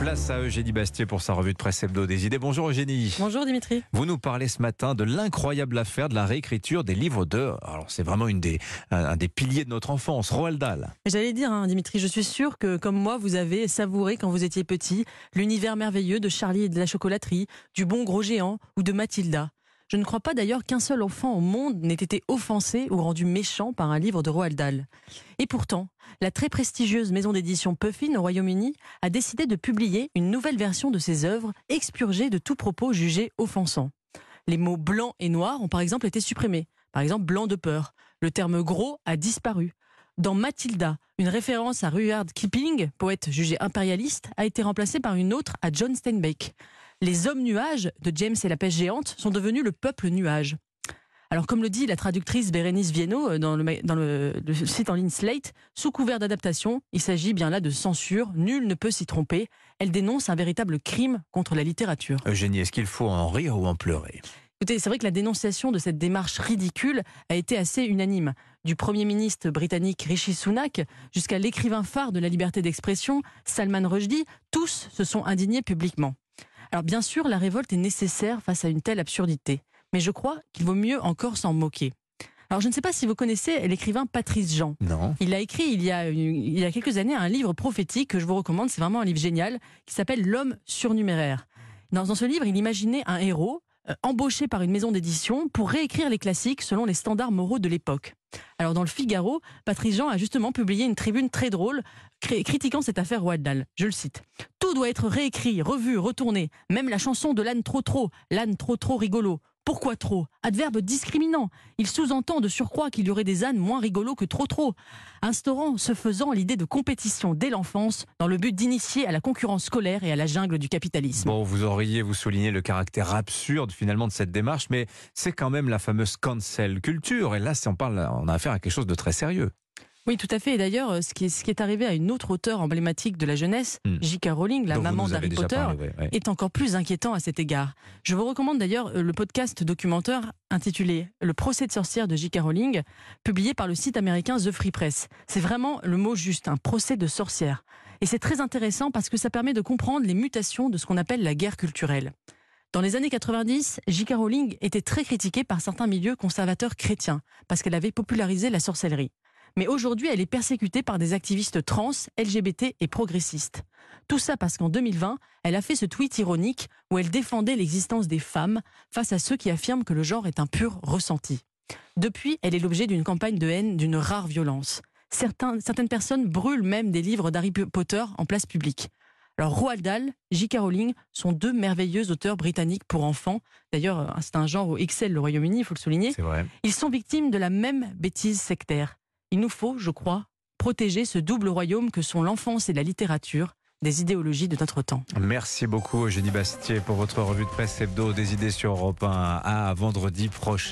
Place à Eugénie Bastier pour sa revue de presse hebdo des idées. Bonjour Eugénie. Bonjour Dimitri. Vous nous parlez ce matin de l'incroyable affaire de la réécriture des livres de. Alors c'est vraiment une des, un des piliers de notre enfance, Roald Dahl. J'allais dire, hein, Dimitri, je suis sûr que comme moi, vous avez savouré quand vous étiez petit l'univers merveilleux de Charlie et de la chocolaterie, du bon gros géant ou de Mathilda. Je ne crois pas d'ailleurs qu'un seul enfant au monde n'ait été offensé ou rendu méchant par un livre de Roald Dahl. Et pourtant, la très prestigieuse maison d'édition Puffin au Royaume-Uni a décidé de publier une nouvelle version de ses œuvres expurgées de tout propos jugé offensant. Les mots blanc et noir ont par exemple été supprimés. Par exemple, blanc de peur. Le terme gros a disparu. Dans Mathilda, une référence à Rudyard Kipling, poète jugé impérialiste, a été remplacée par une autre à John Steinbeck les hommes nuages de James et la pêche géante sont devenus le peuple nuage. Alors, comme le dit la traductrice Bérénice Viennot euh, dans, le, site en ligne Slate, sous couvert d'adaptation, il s'agit bien là de censure, nul ne peut s'y tromper. Elle dénonce un véritable crime contre la littérature. Eugénie, est-ce qu'il faut en rire ou en pleurer? Écoutez, c'est vrai que la dénonciation de cette démarche ridicule a été assez unanime. Du Premier ministre britannique Rishi Sunak jusqu'à l'écrivain phare de la liberté d'expression, Salman Rushdie, tous se sont indignés publiquement. Alors bien sûr, la révolte est nécessaire face à une telle absurdité, mais je crois qu'il vaut mieux encore s'en moquer. Alors je ne sais pas si vous connaissez l'écrivain Patrice Jean. Non. Il a écrit il y a, il y a quelques années un livre prophétique que je vous recommande, c'est vraiment un livre génial, qui s'appelle L'homme surnuméraire. Dans, dans ce livre, il imaginait un héros euh, embauché par une maison d'édition pour réécrire les classiques selon les standards moraux de l'époque. Alors dans le Figaro, Patrice Jean a justement publié une tribune très drôle critiquant cette affaire Dahl. Je le cite. Tout doit être réécrit, revu, retourné. Même la chanson de l'âne trop trop, l'âne trop trop rigolo. Pourquoi trop? Adverbe discriminant. Il sous-entend de surcroît qu'il y aurait des ânes moins rigolos que trop trop. Instaurant, ce faisant, l'idée de compétition dès l'enfance dans le but d'initier à la concurrence scolaire et à la jungle du capitalisme. Bon, vous auriez, vous souligné le caractère absurde finalement de cette démarche, mais c'est quand même la fameuse cancel culture. Et là, si on parle, on a affaire à quelque chose de très sérieux. Oui, tout à fait. Et d'ailleurs, euh, ce qui, est, ce qui est arrivé à une autre auteure emblématique de la jeunesse, hmm. J.K. Rowling, la maman d'Harry Potter, est encore plus inquiétant à cet égard. Je vous recommande d'ailleurs euh, le podcast documentaire intitulé Le procès de sorcière de J.K. Rowling, publié par le site américain The Free Press. C'est vraiment le mot juste, un procès de sorcière. Et c'est très intéressant parce que ça permet de comprendre les mutations de ce qu'on appelle la guerre culturelle. Dans les années 90, J.K. Rowling était très critiquée par certains milieux conservateurs chrétiens parce qu'elle avait popularisé la sorcellerie mais aujourd'hui elle est persécutée par des activistes trans, LGBT et progressistes. Tout ça parce qu'en 2020, elle a fait ce tweet ironique où elle défendait l'existence des femmes face à ceux qui affirment que le genre est un pur ressenti. Depuis, elle est l'objet d'une campagne de haine d'une rare violence. certaines personnes brûlent même des livres d'Harry Potter en place publique. Alors Roald Dahl, J.K. Rowling sont deux merveilleux auteurs britanniques pour enfants. D'ailleurs, c'est un genre où excelle le Royaume-Uni, il faut le souligner. Ils sont victimes de la même bêtise sectaire. Il nous faut, je crois, protéger ce double royaume que sont l'enfance et la littérature des idéologies de notre temps. Merci beaucoup Eugénie Bastier pour votre revue de presse hebdo des idées sur Europe 1 à vendredi prochain.